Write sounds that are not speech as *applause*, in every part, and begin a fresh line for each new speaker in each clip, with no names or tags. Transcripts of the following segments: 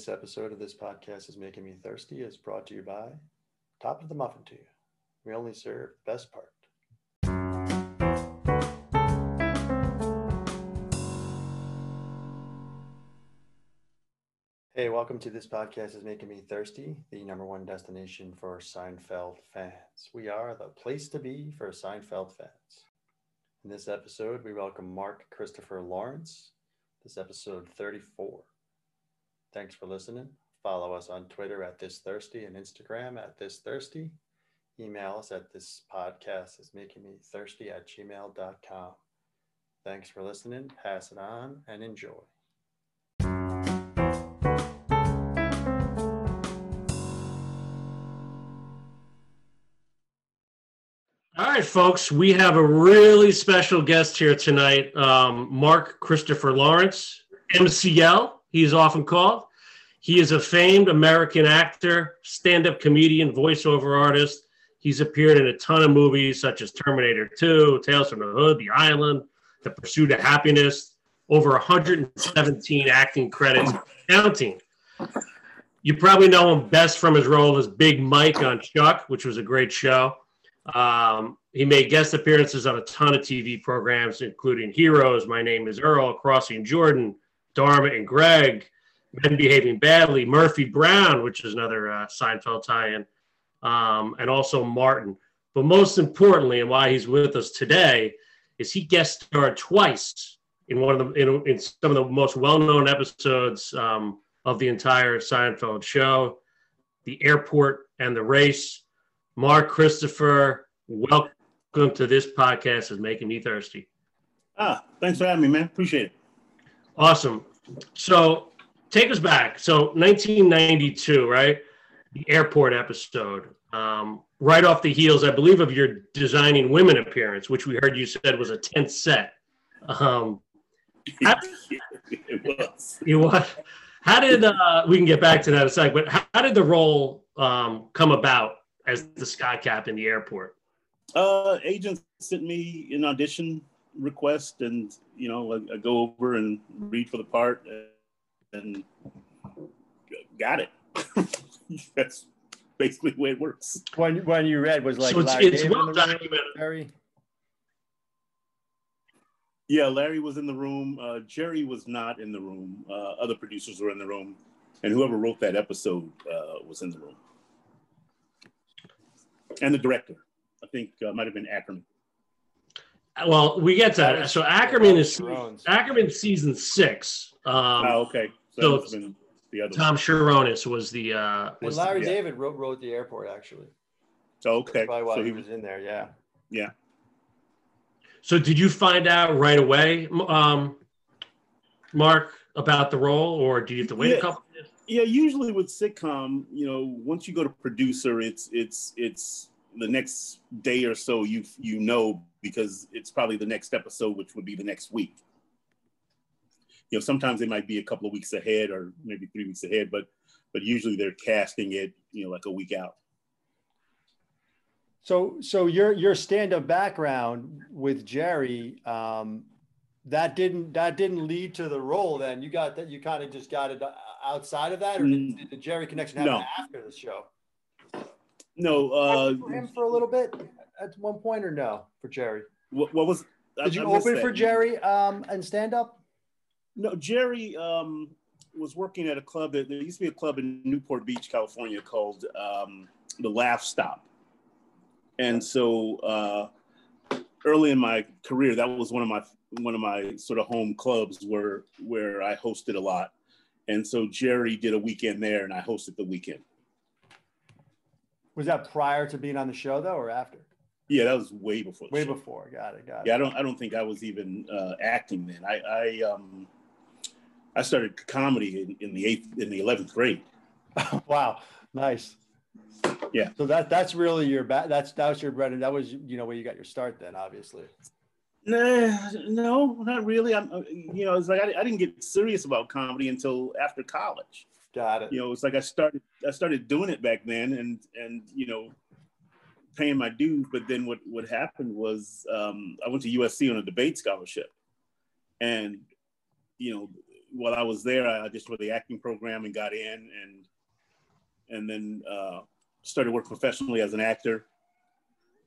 This episode of this podcast is making me thirsty is brought to you by Top of the Muffin to you. We only serve the best part. Hey, welcome to this podcast is making me thirsty, the number one destination for Seinfeld fans. We are the place to be for Seinfeld fans. In this episode, we welcome Mark Christopher Lawrence. This episode 34. Thanks for listening. Follow us on Twitter at This Thirsty and Instagram at This Thirsty. Email us at this podcast is making me thirsty at gmail.com. Thanks for listening. Pass it on and enjoy.
All right, folks, we have a really special guest here tonight, um, Mark Christopher Lawrence, MCL, he is often called. He is a famed American actor, stand up comedian, voiceover artist. He's appeared in a ton of movies such as Terminator 2, Tales from the Hood, The Island, The Pursuit of Happyness, over 117 acting credits, counting. You probably know him best from his role as Big Mike on Chuck, which was a great show. Um, he made guest appearances on a ton of TV programs, including Heroes, My Name is Earl, Crossing Jordan, Dharma and Greg, Men Behaving Badly, Murphy Brown, which is another uh, Seinfeld tie-in, um, and also Martin. But most importantly, and why he's with us today, is he guest starred twice in one of the in, in some of the most well-known episodes um, of the entire Seinfeld show, the airport and the race. Mark Christopher, welcome to this podcast. Is making me thirsty.
Ah, thanks for having me, man. Appreciate it.
Awesome. So take us back. So 1992, right? The airport episode. Um, right off the heels, I believe, of your designing women appearance, which we heard you said was a tenth set. Um, how, *laughs* it was. You what? How did uh, we can get back to that in a second? But how, how did the role um, come about as the sky cap in the airport?
Uh, agents sent me an audition request, and you know, I, I go over and read for the part, and got it. *laughs* That's basically the way it works.
When when you read was like
so it's, it's well documented.
Yeah, Larry was in the room. Uh, Jerry was not in the room. Uh, other producers were in the room, and whoever wrote that episode uh, was in the room, and the director. I think uh, might have been Ackerman.
Well, we get to that. So Ackerman is Ackerman season six. Um,
oh, okay.
So, so the other Tom Cherones was the. Uh,
was and Larry the, yeah. David wrote, wrote the airport actually.
So okay. That's
probably why so he, he was in there. Yeah.
Yeah.
So did you find out right away, um, Mark, about the role, or do you have to wait
yeah.
a couple? Days?
Yeah, usually with sitcom, you know, once you go to producer, it's it's it's the next day or so you you know because it's probably the next episode which would be the next week you know sometimes they might be a couple of weeks ahead or maybe three weeks ahead but but usually they're casting it you know like a week out
so so your your stand-up background with jerry um that didn't that didn't lead to the role then you got that you kind of just got it outside of that or did, mm. did the jerry connection happen no. after the show
no, uh,
for him for a little bit at one point, or no for Jerry?
What, what was?
Did you open for Jerry um, and stand up?
No, Jerry um, was working at a club that there used to be a club in Newport Beach, California, called um, the Laugh Stop, and so uh, early in my career, that was one of my one of my sort of home clubs where where I hosted a lot, and so Jerry did a weekend there, and I hosted the weekend.
Was that prior to being on the show though, or after?
Yeah, that was way before.
way show. before. Got it. Got
it. Yeah, I don't. I don't think I was even uh, acting then. I, I um, I started comedy in, in the eighth, in the eleventh grade. *laughs*
wow, nice.
Yeah.
So that that's really your back. That's that was your bread and that was you know where you got your start then, obviously.
Nah, no, not really. I'm, uh, you know, it's like I, I didn't get serious about comedy until after college.
Got it.
You know, it's like I started I started doing it back then, and and you know, paying my dues. But then what what happened was um, I went to USC on a debate scholarship, and you know, while I was there, I auditioned for the acting program and got in, and and then uh, started work professionally as an actor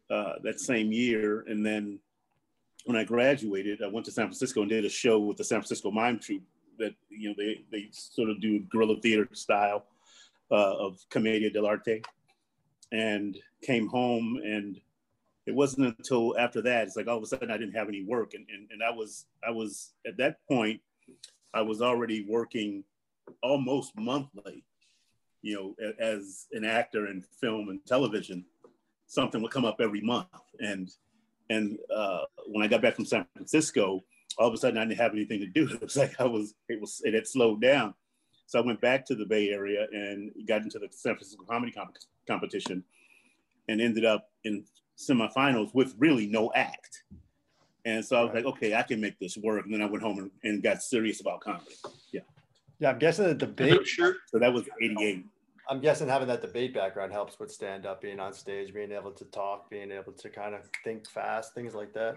uh, that same year. And then when I graduated, I went to San Francisco and did a show with the San Francisco Mime Troupe that you know they they sort of do guerrilla theater style uh, of commedia dell'arte, and came home. And it wasn't until after that it's like all of a sudden I didn't have any work. And and, and I was I was at that point I was already working almost monthly, you know, as an actor in film and television. Something would come up every month, and and uh, when I got back from San Francisco, all of a sudden I didn't have anything to do. *laughs* It was like I was it was it had slowed down. So I went back to the Bay Area and got into the San Francisco Comedy comp- Competition, and ended up in semifinals with really no act. And so I was like, okay, I can make this work. And then I went home and, and got serious about comedy. Yeah.
Yeah, I'm guessing the debate.
Sure. So that was 88.
I'm guessing having that debate background helps with stand up, being on stage, being able to talk, being able to kind of think fast, things like that.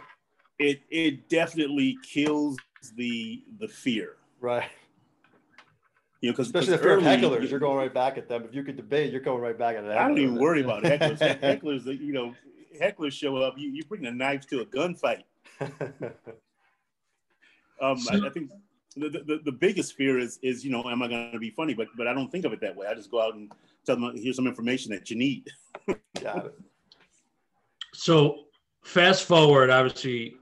It it definitely kills the the fear.
Right.
You know, because
especially if you're hecklers, you're going right back at them. If you could debate, you're going right back at them.
I don't even worry about hecklers. *laughs* hecklers, you know, hecklers show up. You you bring a knife to a gunfight. *laughs* um, I, I, think the, the, the biggest fear is is you know am I going to be funny? But but I don't think of it that way. I just go out and tell them here's some information that you need. *laughs*
Got it.
So fast forward, obviously,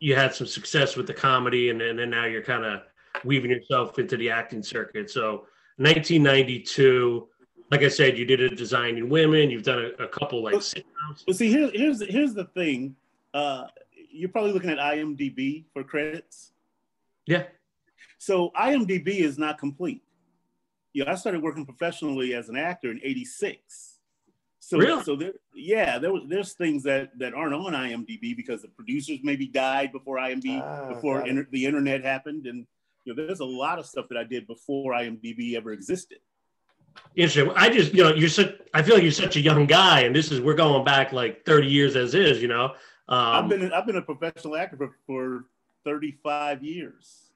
you had some success with the comedy, and, and then now you're kind of weaving yourself into the acting circuit. So 1992 like I said, you did a Designing Women. You've done a, a couple like sitcoms.
Well, see, here, here's here's the thing. Uh, you're probably looking at IMDb for credits.
Yeah.
So IMDb is not complete. Yeah, I started working professionally as an actor in '86. So,
really?
so there, yeah, there was there's things that that aren't on IMDb because the producers maybe died before IMDb ah, before inter, the internet happened, and you know, there's a lot of stuff that I did before IMDb ever existed.
Interesting. I just, you know, you're such. I feel like you're such a young guy, and this is we're going back like 30 years as is. You know,
um, I've been I've been a professional actor for, for 35 years.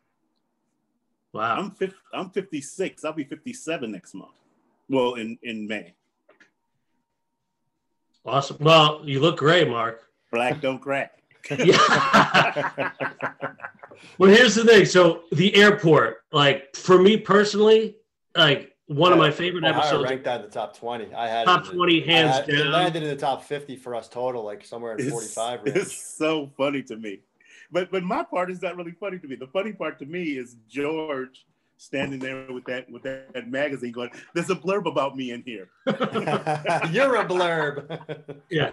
Wow.
I'm 50, I'm 56. I'll be 57 next month. Well, in in May.
Awesome. Well, you look great, Mark.
Black don't crack. *laughs*
yeah. well, here's the thing. So the airport, like for me personally, like one yeah, of my favorite Ohio episodes.
I ranked that in the top twenty. I had
top twenty hands had, down.
It landed in the top fifty for us total, like somewhere in forty five.
It's *laughs* so funny to me, but but my part is not really funny to me. The funny part to me is George standing there with that with that, that magazine going. There's a blurb about me in here. *laughs*
You're a blurb. *laughs*
yeah,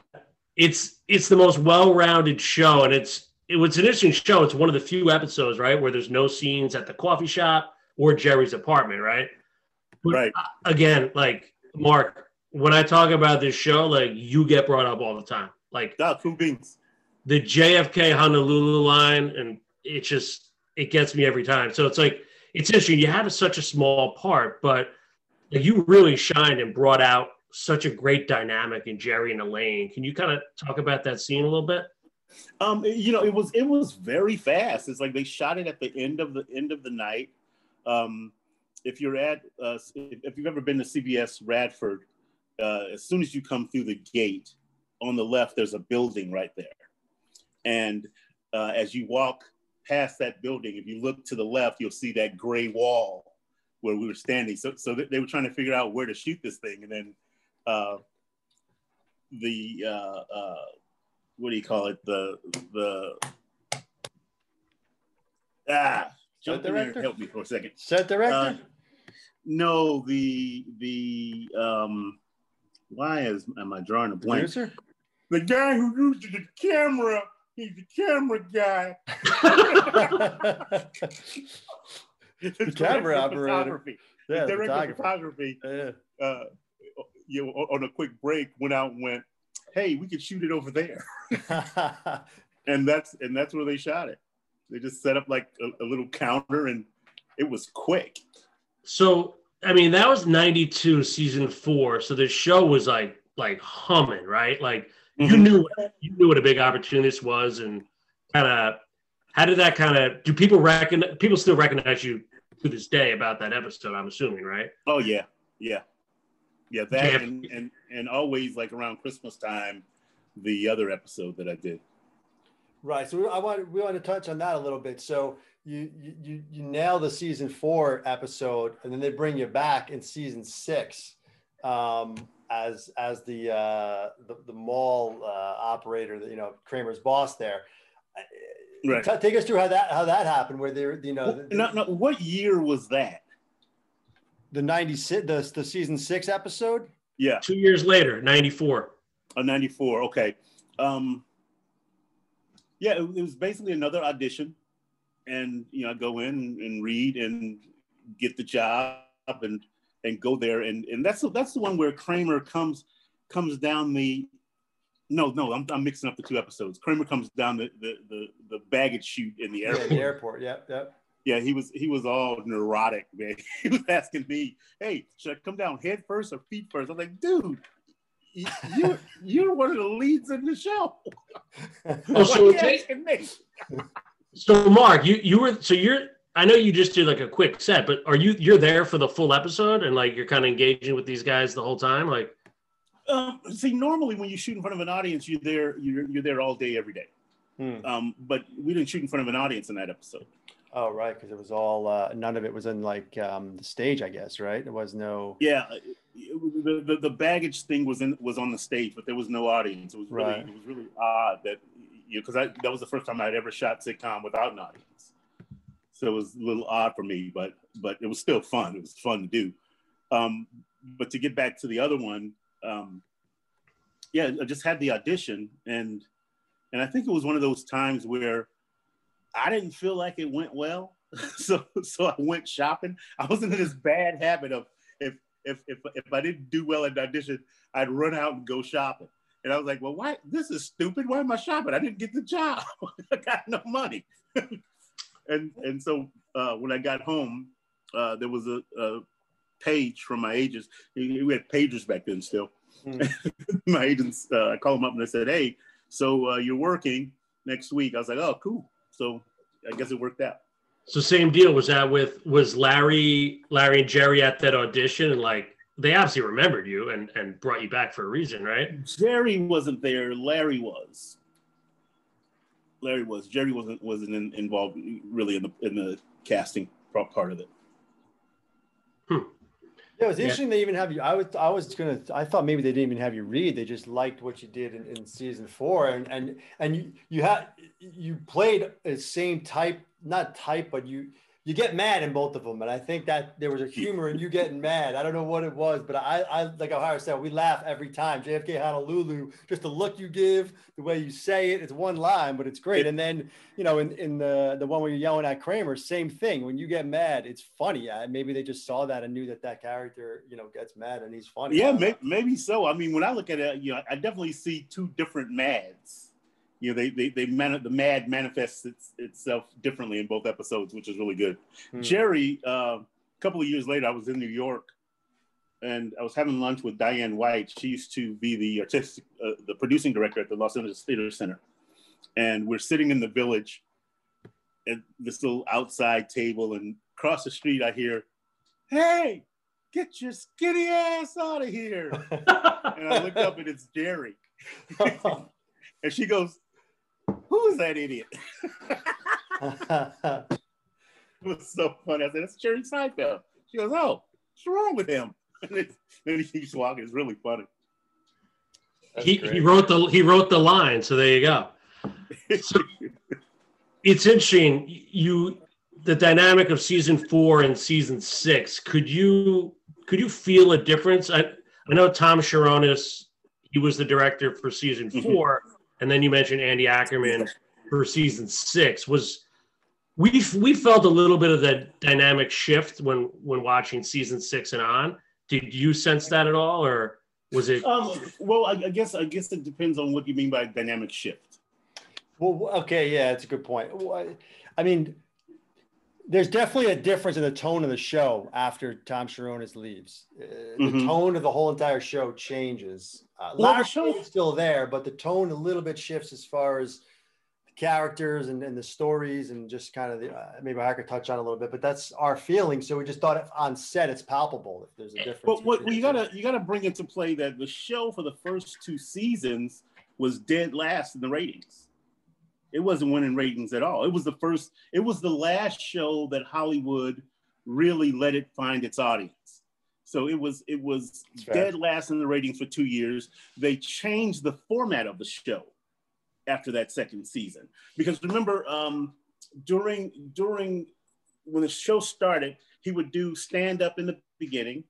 it's it's the most well rounded show, and it's it was an interesting show. It's one of the few episodes right where there's no scenes at the coffee shop or Jerry's apartment, right?
right.
Uh, again, like Mark, when I talk about this show, like you get brought up all the time. Like
yeah, two beans.
The JFK Honolulu line, and it just it gets me every time. So it's like it's interesting. You had such a small part, but like, you really shined and brought out such a great dynamic in Jerry and Elaine. Can you kind of talk about that scene a little bit?
Um, you know, it was it was very fast. It's like they shot it at the end of the end of the night. Um, if you're at, uh, if you've ever been to CBS Radford, uh, as soon as you come through the gate, on the left, there's a building right there. And uh, as you walk past that building, if you look to the left, you'll see that gray wall where we were standing. So, so they were trying to figure out where to shoot this thing. And then uh, the, uh, uh, what do you call it? The, the, ah, in here help me for a second.
Set director? Uh,
no, the the um why is am I drawing a blank? Producer? The guy who uses the camera, *laughs* he's the camera guy.
the camera operator.
Yeah, the director of photography. Yeah. Uh, you know, on a quick break, went out and went, "Hey, we could shoot it over there," *laughs* and that's and that's where they shot it. They just set up like a, a little counter, and it was quick.
So I mean, that was '92, season four. So the show was like like humming, right? Like mm-hmm. you knew you knew what a big opportunity this was, and kind of how did that kind of do people recognize people still recognize you to this day about that episode. I'm assuming, right?
Oh yeah, yeah, yeah. That
Yeah.
and, and and always like around Christmas time, the other episode that I did.
Right. So we, I want we want to touch on that a little bit. So you you you, you nail the season four episode, and then they bring you back in season six um, as as the uh, the, the mall uh, operator, that you know Kramer's boss there.
Right.
Ta- Take us through how that how that happened. Where they're you know the,
no, no. What year was that?
the ninety six the the season six episode.
Yeah,
Two years later, '94.
a '94. Okay. Um, yeah, it, it was basically another audition, and you know, I go in and read and get the job and and go there, and and that's the, that's the one where Kramer comes comes down the. No, no, I'm, I'm mixing up the two episodes. Kramer comes down the the the, the baggage chute in the
Yeah,
airport.
the airport. Yep. Yep.
Yeah, he was he was all neurotic, man. *laughs* He was asking me, "Hey, should I come down head first or feet first? I'm like, "Dude, you you're, you're one of the leads in the show.
Oh, *laughs* so
you
take-
asking me?"
So Mark, you you were so you're I know you just did like a quick set, but are you you're there for the full episode and like you're kind of engaging with these guys the whole time? Like
Um, see, normally when you shoot in front of an audience, you're there you're you're there all day every day.
Hmm.
Um, but we didn't shoot in front of an audience in that episode.
Oh, right, because it was all uh, none of it was in like um, the stage, I guess, right? There was no.
Yeah, uh, the, the the baggage thing was in was on the stage, but there was no audience. It was really
Right.
it was really odd that you because I that was the first time I'd ever shot sitcom without an audience, so it was a little odd for me, but but it was still fun. It was fun to do. Um, but to get back to the other one, um, yeah, I just had the audition and and I think it was one of those times where I didn't feel like it went well, *laughs* so so I went shopping. I was in this bad habit of if if if if I didn't do well at the audition, I'd run out and go shopping. And I was like, well, why? This is stupid. Why am I shopping? I didn't get the job. *laughs* I got no money. *laughs* and and so uh, when I got home, uh, there was a, a page from my agents. We had pagers back then still.
Hmm. *laughs*
my agents, uh, I called them up and I said, hey, so uh, you're working next week. I was like, oh, cool. So I guess it worked out.
so same deal was that with was Larry Larry and Jerry at that audition and like they obviously remembered you and and brought you back for a reason, right?
Jerry wasn't there. Larry was. Larry was. Jerry wasn't wasn't in, involved really in the in the casting pro- part of it. Hmm.
Yeah, it was
Yeah.
interesting. They even have you. I was, I was gonna. I thought maybe they didn't even have you read. They just liked what you did in, in season four, and and and you you had you played the same type, not type, but you you get mad in both of them, and I think that there was a humor in you getting mad. I don't know what it was, but I I like O'Hara said, we laugh every time. JFK Honolulu, just the look you give, the way you say it. It's one line, but it's great. And then you know, in, in the the one where you're yelling at Kramer, same thing. When you get mad, it's funny. Uh, maybe they just saw that and knew that that character, you know, gets mad and he's funny.
Yeah,
I
may, maybe so. I mean, when I look at it, you know, I definitely see two different Mads. You know, they they they man, the Mad manifests its, itself differently in both episodes, which is really good.
Hmm.
Jerry, uh, a couple of years later, I was in New York, and I was having lunch with Diane White. She used to be the artistic, uh, the producing director at the Los Angeles Theater Center, and we're sitting in the village at this little outside table, and across the street, I hear, "Hey, get your skinny ass out of here!" *laughs* and I look up, and it's Jerry, *laughs* and she goes, "Who is that idiot?" *laughs* *laughs* It was so funny. I said, "That's Jerry Seinfeld." She goes, "Oh, what's wrong with him?" *laughs* And then- then he keeps walking. It's really funny.
That's
he,
great.
he wrote the he wrote the line, so there you go. So it's interesting. You the dynamic of season four and season six. Could you could you feel a difference? I I know Tom Cherones, he was the director for season
Mhm.
4 and then you mentioned Andy Ackerman for season six. Was we we felt a little bit of that dynamic shift when when watching season six and on. Did you sense that at all, or was it?
um, well, I, I guess I guess it depends on what you mean by dynamic shift.
Well, okay, yeah, that's a good point. Well, I I mean, there's definitely a difference in the tone of the show after Tom Cherones leaves. Uh, The
Mhm.
tone of the whole entire show changes. Uh,
Well, the
Larry
show-
is still there, but the tone a little bit shifts as far as the characters and, and the stories and just kind of the uh, maybe I could touch on a little bit, but that's our feeling. So we just thought on set it's palpable if there's a difference.
But what
between
you gotta you gotta bring into play that the show for the first two seasons was dead last in the ratings. It wasn't winning ratings at all. It was the first. It was the last show that Hollywood really let it find its audience. So it was it was
That's fair.
dead last in the ratings for two years. They changed the format of the show after that second season because remember um, during during when the show started, he would do stand up in the beginning,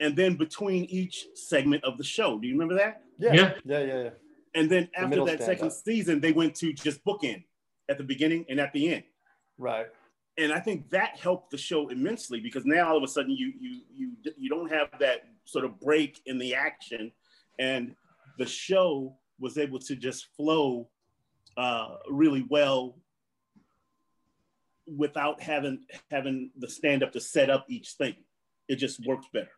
and then between each segment of the show. Do you remember that?
yeah,
Yeah.
yeah, yeah, yeah.
And then after that second
stand-up.
season, they went to just bookend at the beginning and at the end.
Right.
And I think that helped the show immensely because now all of a sudden you you you you don't have that sort of break in the action, and the show was able to just flow uh, really well without having having the stand up to set up each thing. It just works better,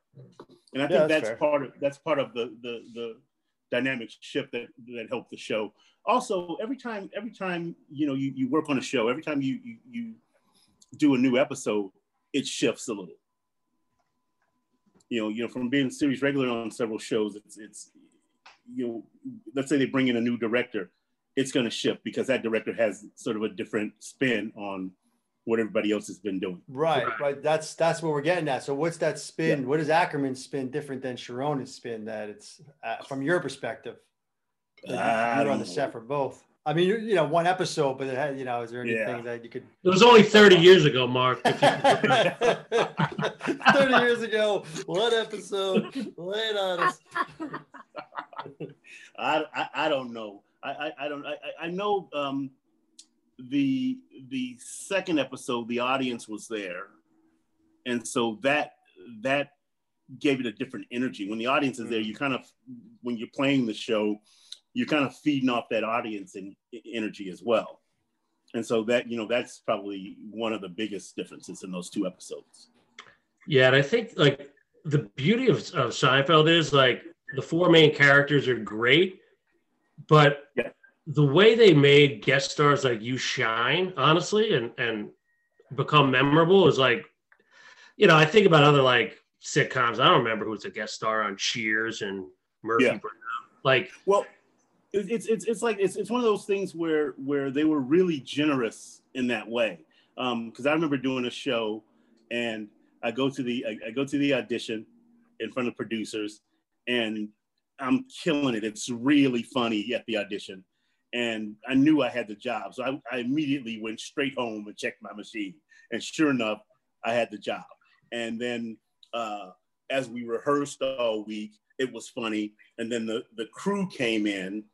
and I
Yeah,
think
that's
that's, part of that's part of the the the dynamic shift that that helped the show. Also, every time every time you know you, you work on a show, every time you you you do a new episode, it shifts a little. You know, you know, from being series regular on several shows, it's it's you know, let's say they bring in a new director, it's going to shift because that director has sort of a different spin on what everybody else has been doing.
Right,
Right.
right. That's that's what we're getting at. So what's that spin? What is Ackerman's spin different than Cherones's spin? That it's uh, from your perspective. you-
I
You're
don't
on the set for both. I mean, you you know, one episode, but had, you know, is there anything
Yeah.
that you could?
It was only 30 years ago, Mark. *laughs*
Thirty years ago, one episode. Lay it on us. *laughs*
I, I, I don't know. I, I, I don't. I, I- I know um, the the second episode, the audience was there, and so that that gave it a different energy. When the audience is there, you kind of when you're playing the show, you're kind of feeding off that audience and energy as well. And so that you know that's probably one of the biggest differences in those two episodes.
Yeah, and I think like the beauty of, of Seinfeld is like the four main characters are great, but
Yeah.
The way they made guest stars like you shine, honestly, and and become memorable is like, you know, I think about other like sitcoms. I don't remember who was a guest star on Cheers and Murphy
Yeah.
Brown. Like,
Well, it's it's it's like it's it's one of those things where where they were really generous in that way. Um, because I remember doing a show, and I go to the I, I go to the audition in front of producers, and I'm killing it. It's really funny at the audition, and I knew I had the job, so I, I immediately went straight home and checked my machine, and sure enough, I had the job. And then uh, as we rehearsed all week, it was funny. And then the, the crew came in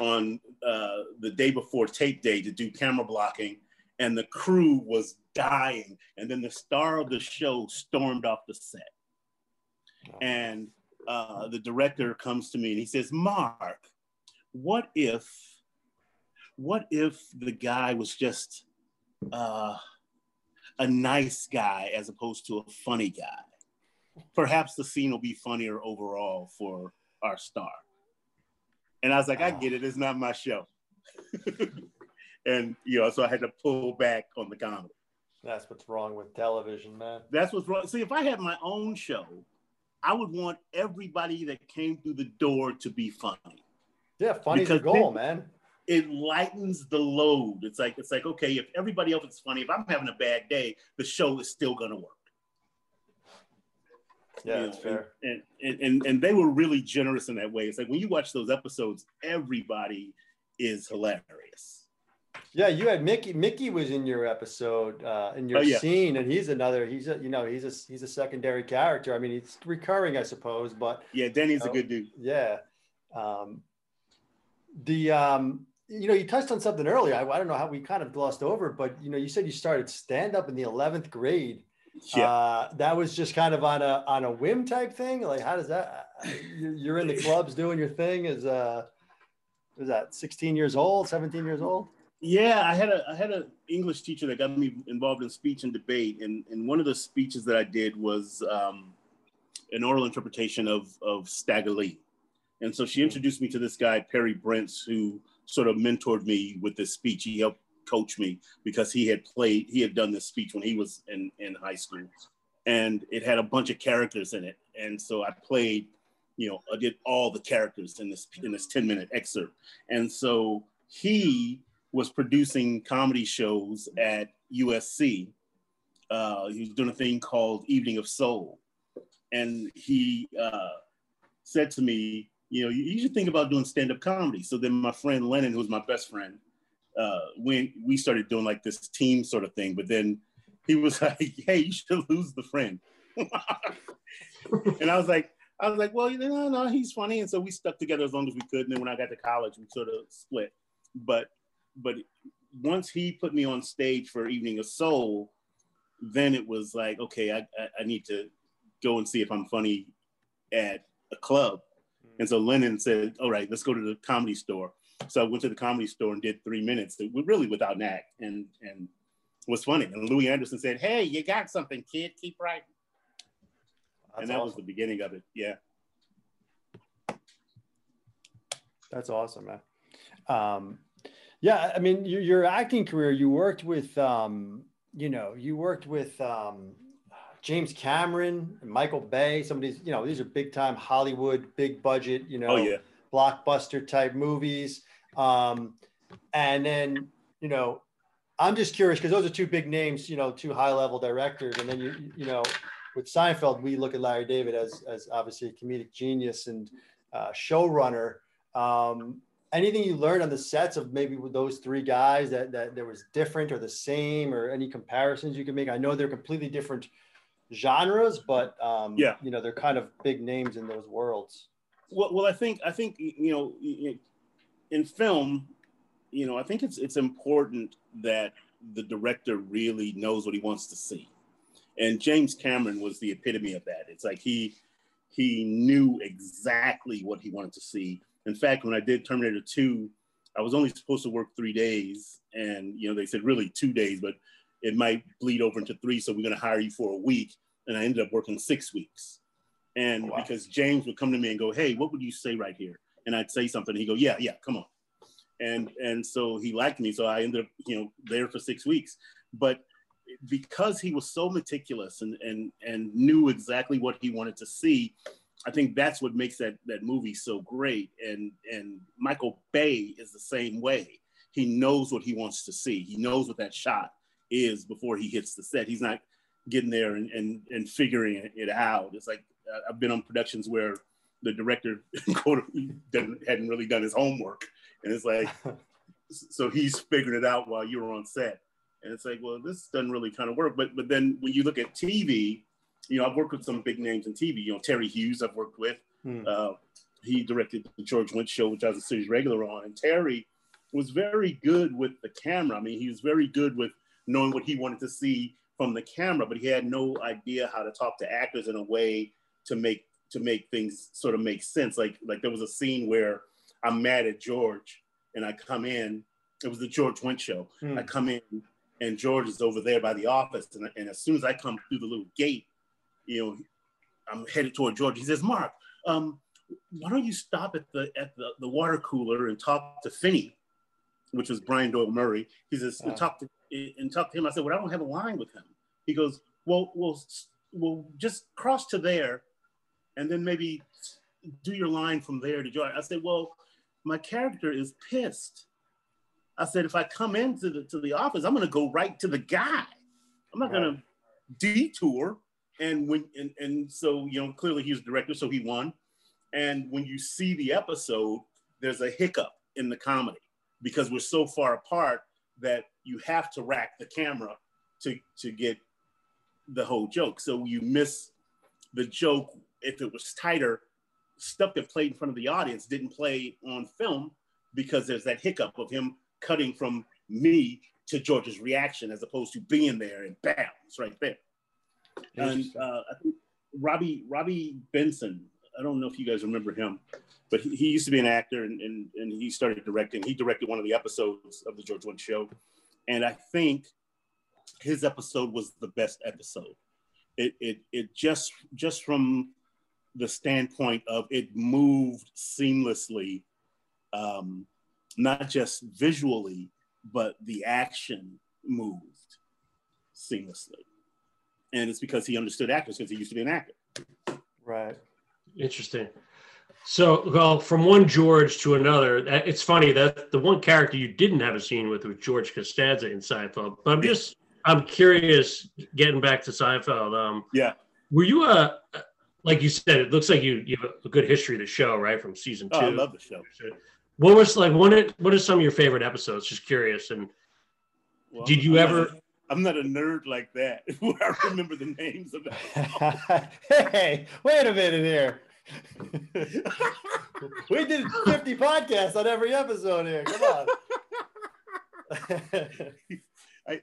on uh, the day before tape day to do camera blocking and the crew was dying. And then the star of the show stormed off the set. And uh, the director comes to me and he says mark what if what if the guy was just uh, a nice guy as opposed to a funny guy perhaps the scene will be funnier overall for our star. And I was like, I get it. It's not my show. *laughs* and, you know, so I had to pull back on the comedy.
That's what's wrong with television, man.
That's what's wrong. See, if I had my own show, I would want everybody that came through the door to be funny.
Yeah, funny's the goal,
they-
man.
It lightens the load. It's like, it's like, okay, if everybody else is funny, if I'm having a bad day, the show is still gonna work.
Yeah,
you
that's
know,
fair.
And, and and and they were really generous in that way. It's like when you watch those episodes, everybody is hilarious.
Yeah, you had Mickey. Mickey was in your episode, uh, in your
Oh, yeah.
scene, and he's another. He's a, you know, he's a he's a secondary character. I mean, he's recurring, I suppose, but
Yeah, Danny's a
Oh.
good dude.
yeah. Um, the um, you know, you touched on something earlier. I, I don't know how we kind of glossed over, but you know, you said you started stand up in the eleventh grade.
Yeah.
Uh, that was just kind of on a on a whim type thing. Like, how does that? You're, you're in the clubs doing your thing. Is uh, was that 16 years old, 17 years old?
Yeah, I had a I had an English teacher that got me involved in speech and debate, and and one of the speeches that I did was um, an oral interpretation of of Stagger Lee, and so she introduced me to this guy Perry Brents, who sort of mentored me with this speech. He helped coach me because he had played, he had done this speech when he was in, in high school. And it had a bunch of characters in it. And so I played, you know, I did all the characters in this in this 10 minute excerpt. And so he was producing comedy shows at USC. Uh, he was doing a thing called Evening of Soul. And he uh, said to me, you know, you, you should think about doing stand-up comedy. So then my friend Lennon, who's my best friend, uh, when we started doing like this team sort of thing, but then he was *laughs* like, "Hey, you should lose the friend," *laughs* and I was like, "I was like, well, you know, no, he's funny," and so we stuck together as long as we could. And then when I got to college, we sort of split. But but once he put me on stage for Evening of Soul, then it was like, okay, I, I, I need to go and see if I'm funny at a club. And so Lennon said, all right, let's go to the comedy store. So I went to the comedy store and did three minutes, really without an act, and and was funny. And Louie Anderson said, "Hey, you got something, kid. Keep writing." That's and that awesome. was the beginning of it. Yeah.
That's awesome, man. Um, yeah, I mean, your, your, acting career, you worked with, um, you know, you worked with um, James Cameron and Michael Bay. Some of these, you know, these are big time Hollywood, big budget, you know,
oh, yeah.
blockbuster type movies. Um, and then, you know, I'm just curious because those are two big names, you know, two high level directors. And then you, you know, with Seinfeld, we look at Larry David as, as obviously a comedic genius and uh, showrunner. Um, anything you learned on the sets of maybe with those three guys that, that there was different or the same or any comparisons you can make? I know they're completely different genres, but um, yeah, you know, they're kind of big names in those worlds.
Well, well, I think, I think, you know, in film, you know, I think it's it's important that the director really knows what he wants to see. And James Cameron was the epitome of that. It's like he he knew exactly what he wanted to see. In fact, when I did Terminator 2, I was only supposed to work three days. And you know, they said really two days, but it might bleed over into three. So we're gonna hire you for a week. And I ended up working six weeks. And oh, wow. because James would come to me and go, Hey, what would you say right here? And I'd say something. He'd go, Yeah, yeah, come on and and so he liked me. So I ended up, you know, there for six weeks. But because he was so meticulous and and and knew exactly what he wanted to see, I think that's what makes that that movie so great. And and Michael Bay is the same way. He knows what he wants to see. He knows what that shot is before he hits the set. He's not getting there and and, and figuring it out. It's like uh, I've been on productions where the director *laughs* hadn't really done his homework and it's like, *laughs* so he's figuring it out while you were on set. And it's like, well, this doesn't really kind of work. But but then when you look at TV, you know, I've worked with some big names in TV. You know, Terry Hughes, I've worked with. Hmm. Uh, he directed the George Wendt show, which I was a series regular on. And Terry was very good with the camera. I mean, he was very good with knowing what he wanted to see from the camera, but he had no idea how to talk to actors in a way to make to make things sort of make sense. Like like there was a scene where I'm mad at George, and I come in. It was the George Wendt show. Mm. I come in, and George is over there by the office, and, and as soon as I come through the little gate, you know, I'm headed toward George. He says, "Mark, um, why don't you stop at the at the, the water cooler and talk to Finney, which was Brian Doyle Murray." He says, and "Talk to and talk to him." I said, "Well, I don't have a line with him." He goes, "Well, we'll, we'll just cross to there, and then maybe do your line from there to George." I said, "Well." my character is pissed. I said, if I come into the to the office, I'm gonna go right to the guy. I'm not right. gonna detour. And when and, and so you know, clearly he's a director, so he won. And when you see the episode, there's a hiccup in the comedy because we're so far apart that you have to rack the camera to to get the whole joke. So you miss the joke if it was tighter stuff that played in front of the audience didn't play on film because there's that hiccup of him cutting from me to George's reaction as opposed to being there and bam, it's right there. And uh, I think Robby Robby Benson, I don't know if you guys remember him, but he, he used to be an actor and, and, and he started directing. He directed one of the episodes of the George Wendt show. And I think his episode was the best episode. It, it, it just just from the standpoint of it moved seamlessly um, not just visually, but the action moved seamlessly. And it's because he understood actors because he used to be an actor.
Right.
Interesting. So, well, from one George to another, it's funny that the one character you didn't have a scene with was George Costanza in Seinfeld. But I'm just, I'm curious, getting back to Seinfeld. Um,
yeah.
Were you a, like you said, it looks like you you have a good history of the show, right, from season two.
Oh, I love the show.
What was like? What are, what are some of your favorite episodes? Just curious. And well, did you ever?
Not a, I'm not a nerd like that. Where *laughs* I remember the names of
it. hey, wait a minute here. we did 50 podcasts on every episode here. Come on. *laughs*
I,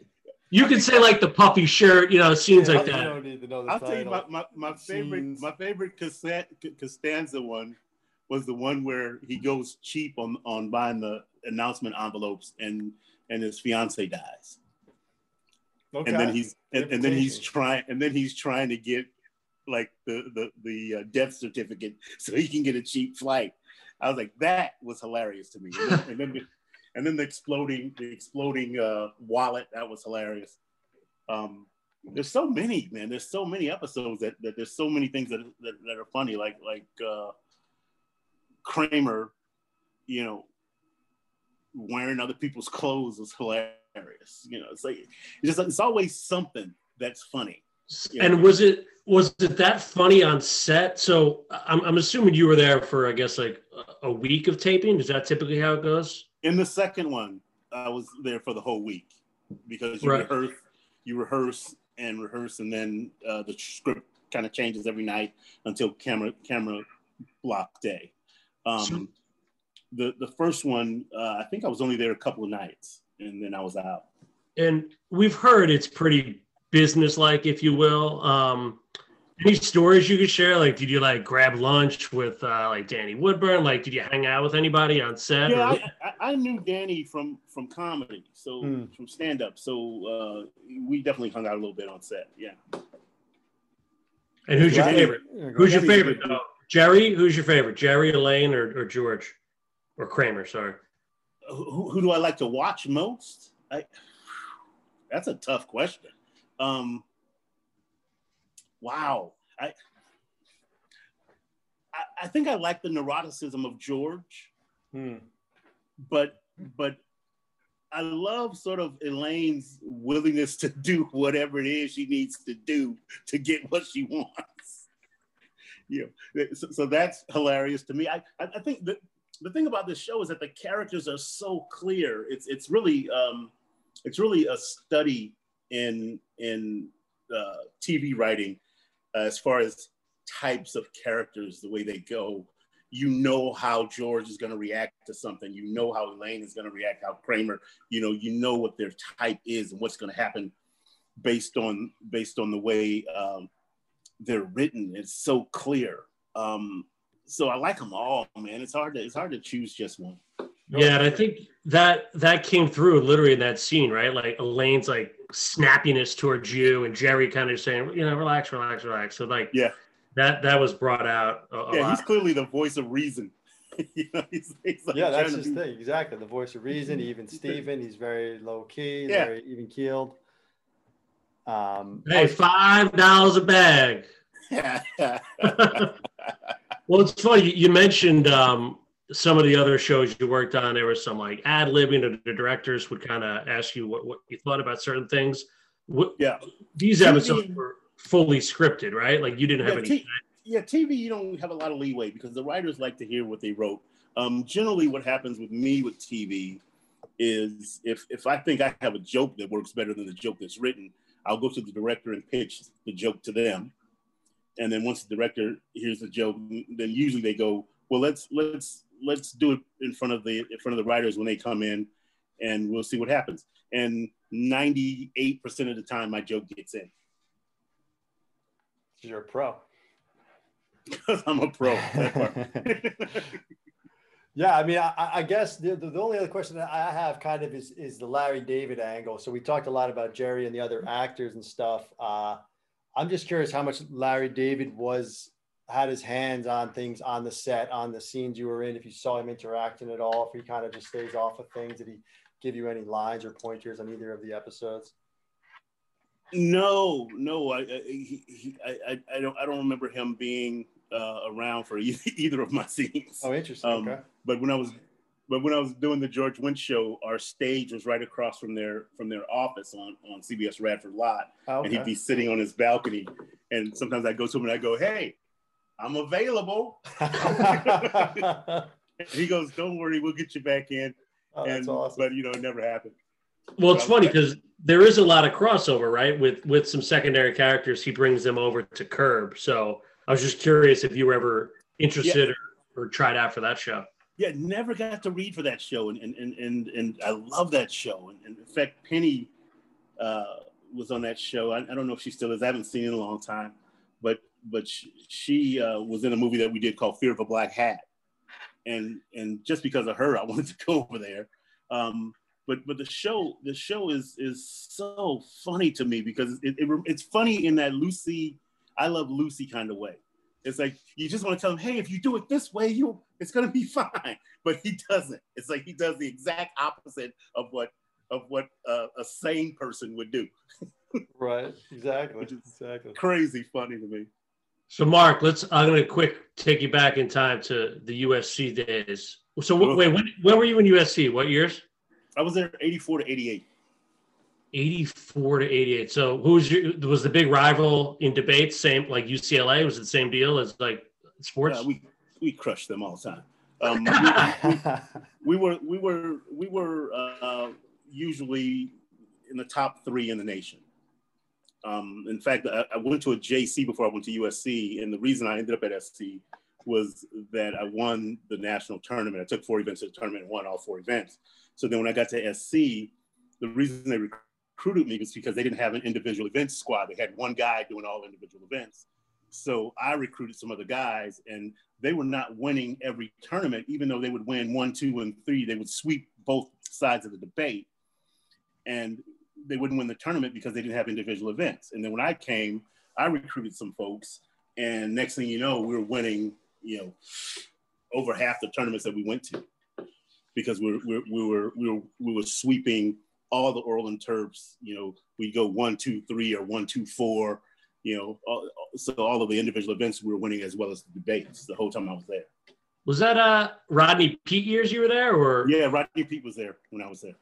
you could say like the puffy shirt, you know, scenes
yeah,
like that.
don't need to know the
I'll
title.
tell you my, my, my favorite scenes. my favorite cassette Costanza one was the one where he goes cheap on on buying the announcement envelopes and and his fiance dies. Okay. And then he's and, and then he's trying and then he's trying to get like the the the uh, death certificate *laughs* so he can get a cheap flight. I was like, that was hilarious to me. And then, and then, the, *laughs* and then the exploding the exploding uh, wallet that was hilarious. Um, there's so many, man. There's so many episodes that, that there's so many things that, that, that are funny, like like uh, Kramer, you know, wearing other people's clothes was hilarious. You know, it's like it's just it's always something that's funny.
And know? was it was it that funny on set? So I'm, I'm assuming you were there for I guess like a week of taping. Is that typically how it goes?
In the second one, I was there for the whole week because you right. rehearse, you rehearse and rehearse, and then uh, the script kind of changes every night until camera camera block day. Um, so, the the first one, uh, I think I was only there a couple of nights, and then I was out.
And we've heard it's pretty business-like, if you will. Um, any stories you could share? Like, did you like grab lunch with uh, like Danny Woodburn? Like, did you hang out with anybody on set?
Yeah, I, I, I, knew Danny from from comedy, so mm. from stand up. So uh, we definitely hung out a little bit on set. Yeah.
And who's your favorite? Who's your favorite? Jerry. Who's your favorite? Jerry, Elaine, or, or George, or Kramer? Sorry.
Who, who do I like to watch most? I, that's a tough question. Um, wow. I, I, I think I like the neuroticism of George, hmm. but but I love sort of Elaine's willingness to do whatever it is she needs to do to get what she wants. *laughs* you know, so, so that's hilarious to me. I, I think that the thing about this show is that the characters are so clear. It's it's really um, it's really a study in in uh, TV writing uh, as far as types of characters, the way they go. You know how George is going to react to something. You know how Elaine is going to react. How Kramer, you know, you know what their type is and what's going to happen based on based on the way um, they're written. It's so clear. Um, so I like them all, man. It's hard to it's hard to choose just one.
Yeah, and I think that that came through literally in that scene, right? Like Elaine's like snappiness towards you, and Jerry kind of saying, you know, relax, relax, relax. So like,
yeah,
that that was brought out.
A, a yeah, lot. he's clearly the voice of reason. *laughs* you
know, he's, he's like yeah, that's his be... thing. Exactly, the voice of reason. *laughs* Even Steven, he's very low key, yeah. very even keeled.
Um, hey, five dollars a bag. *laughs* well, it's funny you mentioned um, some of the other shows you worked on, there was some like ad libbing, or the directors would kind of ask you what, what you thought about certain things. What,
yeah,
these episodes were fully scripted, right? Like you didn't have
yeah,
any.
T- yeah, TV you don't have a lot of leeway because the writers like to hear what they wrote. Um, generally, what happens with me with TV is if if I think I have a joke that works better than the joke that's written, I'll go to the director and pitch the joke to them. And then once the director hears the joke, then usually they go, "Well, let's let's let's do it in front of the in front of the writers when they come in, and we'll see what happens. And 98% of the time, my joke gets in.
You're a pro.
Because *laughs* I'm a pro. *laughs*
yeah, I mean, I, I guess the, the, the, only other question that I have kind of is is the Larry David angle. So we talked a lot about Jerry and the other actors and stuff. Uh, I'm just curious how much Larry David was had his hands on things on the set, on the scenes you were in? If you saw him interacting at all, if he kind of just stays off of things, did he give you any lines or pointers on either of the episodes?
No, no, I, I, he, I, I don't, I don't remember him being uh, around for *laughs* either of my scenes.
Oh, interesting. Um, okay.
But when I was, but when I was doing the George Wendt show, our stage was right across from their from their office on on CBS Radford Lot, oh, okay. and he'd be sitting on his balcony. And sometimes I go to him and I go, "Hey, I'm available." *laughs* he goes, "Don't worry, we'll get you back in."
Oh, and, awesome.
But you know, it never happened.
Well, it's funny because there is a lot of crossover, right? With with some secondary characters, he brings them over to Curb. So I was just curious if you were ever interested yeah. or, or tried out for that show.
Yeah, never got to read for that show, and and and and, and I love that show. And, and in fact, Penny uh, was on that show. I, I, don't know if she still is. I haven't seen it in a long time, but but she, she uh, was in a movie that we did called Fear of a Black Hat, and and just because of her, I *laughs* wanted to go over there. Um, but but the show the show is is so funny to me because it, it, it's funny in that Lucy I love Lucy kind of way. It's like you just want to tell them, hey, if you do it this way, you it's gonna be *laughs* fine. But he doesn't. It's like he does the exact opposite of what of what uh, a sane person would do. *laughs*
right. Exactly. Which is exactly.
Crazy funny to me.
So Mark, let's. I'm gonna quick take you back in time to the USC days. So wait, when, when were you in USC? What years?
I was there 84 to 88.
84 to 88. So who's your was the big rival in debates? Same like UCLA was it the same deal as like sports?
Yeah, we we crushed them all the time. Um, we, we, *laughs* we, were we were we were uh, usually in the top three in the nation. Um, in fact, I, I, went to a JC before I went to USC, and the reason I ended up at SC was that I won the national tournament. I took four events at the tournament and won all four events. So then when I got to SC, the reason they recruited me was because they didn't have an individual events squad. They had one guy doing all individual events. So I recruited some other guys, and they were not winning every tournament, even though they would win one, two, and three. They would sweep both sides of the debate, and they wouldn't win the tournament because they didn't have individual events. And then when I came, I recruited some folks, and next thing you know, we were winning, you know, over half the tournaments that we went to because we were, we, we were we were we were sweeping all the oral interps. You know, we go one, two, three, or one, two, four. You know, all, so all of the individual events we were winning as well as the debates the whole time I was there.
Was that uh Rodney Peete years you were there, or
yeah, Rodney Peete was there when I was there.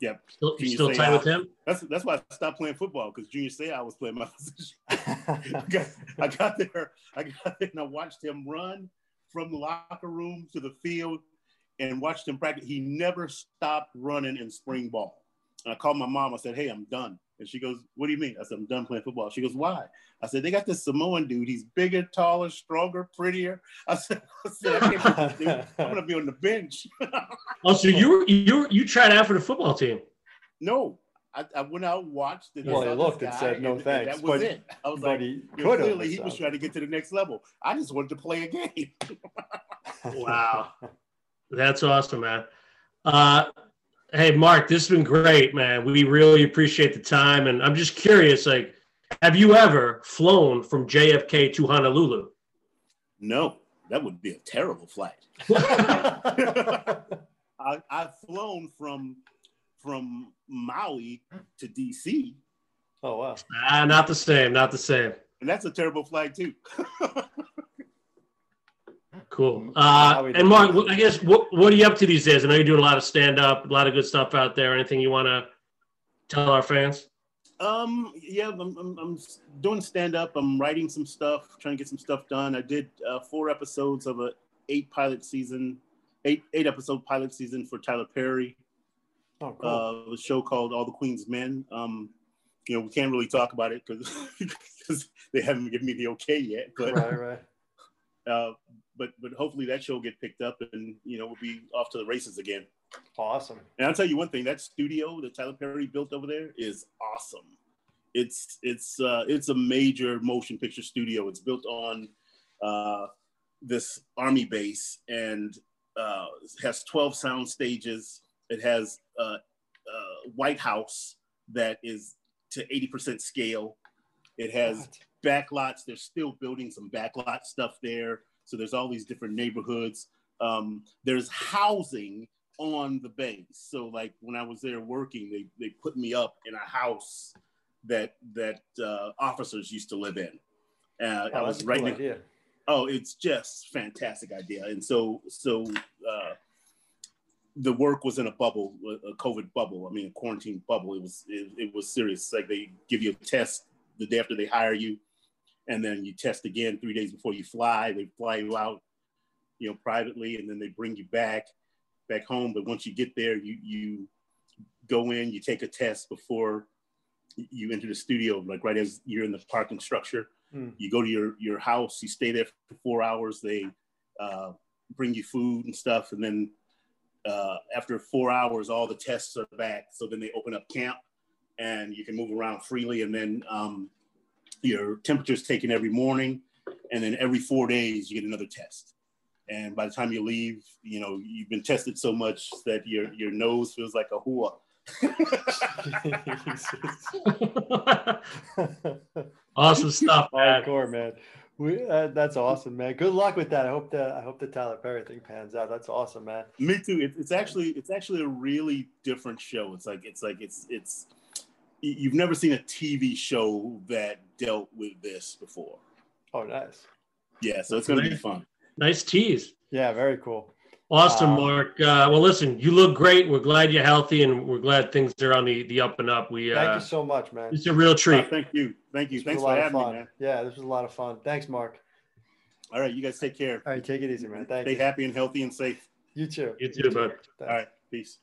Yep.
Still, you still tight with him?
That's that's why I stopped playing football because Junior Seau I was playing my *laughs* position. I, got, I got there, I got there, and I watched him run from the locker room to the field and watched him practice. He never stopped running in spring ball. And I called my mom. I said, "Hey, I'm done." And she goes, "What do you mean?" I said, "I'm done playing football." She goes, "Why?" I said, "They got this Samoan dude. He's bigger, taller, stronger, prettier." I said, *laughs* I said I "I'm gonna be on the bench." *laughs*
oh, so you you you tried out for the football team?
No, I, I, went out, watched,
and well, he looked and said, "No and, thanks."
And that was but, it. I was like, he clearly he was trying to get to the next level. I just wanted to play a game. *laughs*
wow. That's awesome, man. Uh, hey, Mark, this has been great, man. We really appreciate the time, and I'm just curious, like, have you ever flown from JFK to Honolulu?
No, that would be a terrible flight. *laughs* *laughs* I, have flown from from Maui to DC.
Oh wow!
Ah, not the same. Not the same.
And that's a terrible flight too. *laughs*
Cool. Uh, and Mark, I guess what what are you up to these days? I know you're doing a lot of stand up, a lot of good stuff out there. Anything you want to tell our fans?
Um, yeah, I'm, I'm, I'm doing stand up. I'm writing some stuff, trying to get some stuff done. I did uh, four episodes of a eight pilot season, eight eight episode pilot season for Tyler Perry. Oh, cool. Uh, a show called All the Queen's Men. Um, you know, we can't really talk about it because *laughs* they haven't given me the okay yet. But right, right. Uh, but but hopefully that show will get picked up and you know we'll be off to the races again.
Awesome.
And I'll tell you one thing: that studio that Tyler Perry built over there is awesome. It's it's uh, it's a major motion picture studio. It's built on uh, this army base and uh, has 12 sound stages. It has a, a White House that is to 80% scale. It has backlots. They're still building some backlot stuff there. So there's all these different neighborhoods. Um, there's housing on the base. So like when I was there working, they they put me up in a house that that uh, officers used to live in. Uh,
Oh,
I was right
cool idea.
oh it's just fantastic idea and so so uh the work was in a bubble a covid bubble i mean a quarantine bubble it was it, it was serious like they give you a test the day after they hire you and then you test again three days before you fly. They fly you out you know privately and then they bring you back back home. But once you get there you you go in you take a test before you enter the studio. Like right as you're in the parking structure
Hmm.
you go to your your house you stay there for four hours. They uh, bring you food and stuff. And then uh, after four hours all the tests are back. So then they open up camp and you can move around freely. And then um, your temperature's taken every morning and then every four days you get another test and by the time you leave you know you've been tested so much that your your nose feels like a hua *laughs*
awesome stuff, man.
Hardcore, man. We, uh, that's awesome, man. Good luck with that. I hope that I hope the Tyler Perry thing pans out. That's awesome, man.
Me too. It, it's actually it's actually a really different show. It's like it's like it's it's y- you've never seen a TV show that dealt with this before.
Oh, nice.
Yeah, so it's gonna be fun.
Nice tease.
Yeah, very cool.
Awesome,
Um,
Mark. Uh, well, listen, you look great. We're glad you're healthy, and we're glad things are on the, the up and up. We
Thank
uh,
you so much, man.
it's a real
Uh,
treat.
thank you, thank you,
This
thanks
a
for
lot of
having me, man.
Yeah, this was a lot of fun. Thanks, Mark.
All right, you guys take care.
All right, take it easy, man. Thank
Stay
you.
happy and healthy and safe.
You too.
You too, bud.
All right, peace.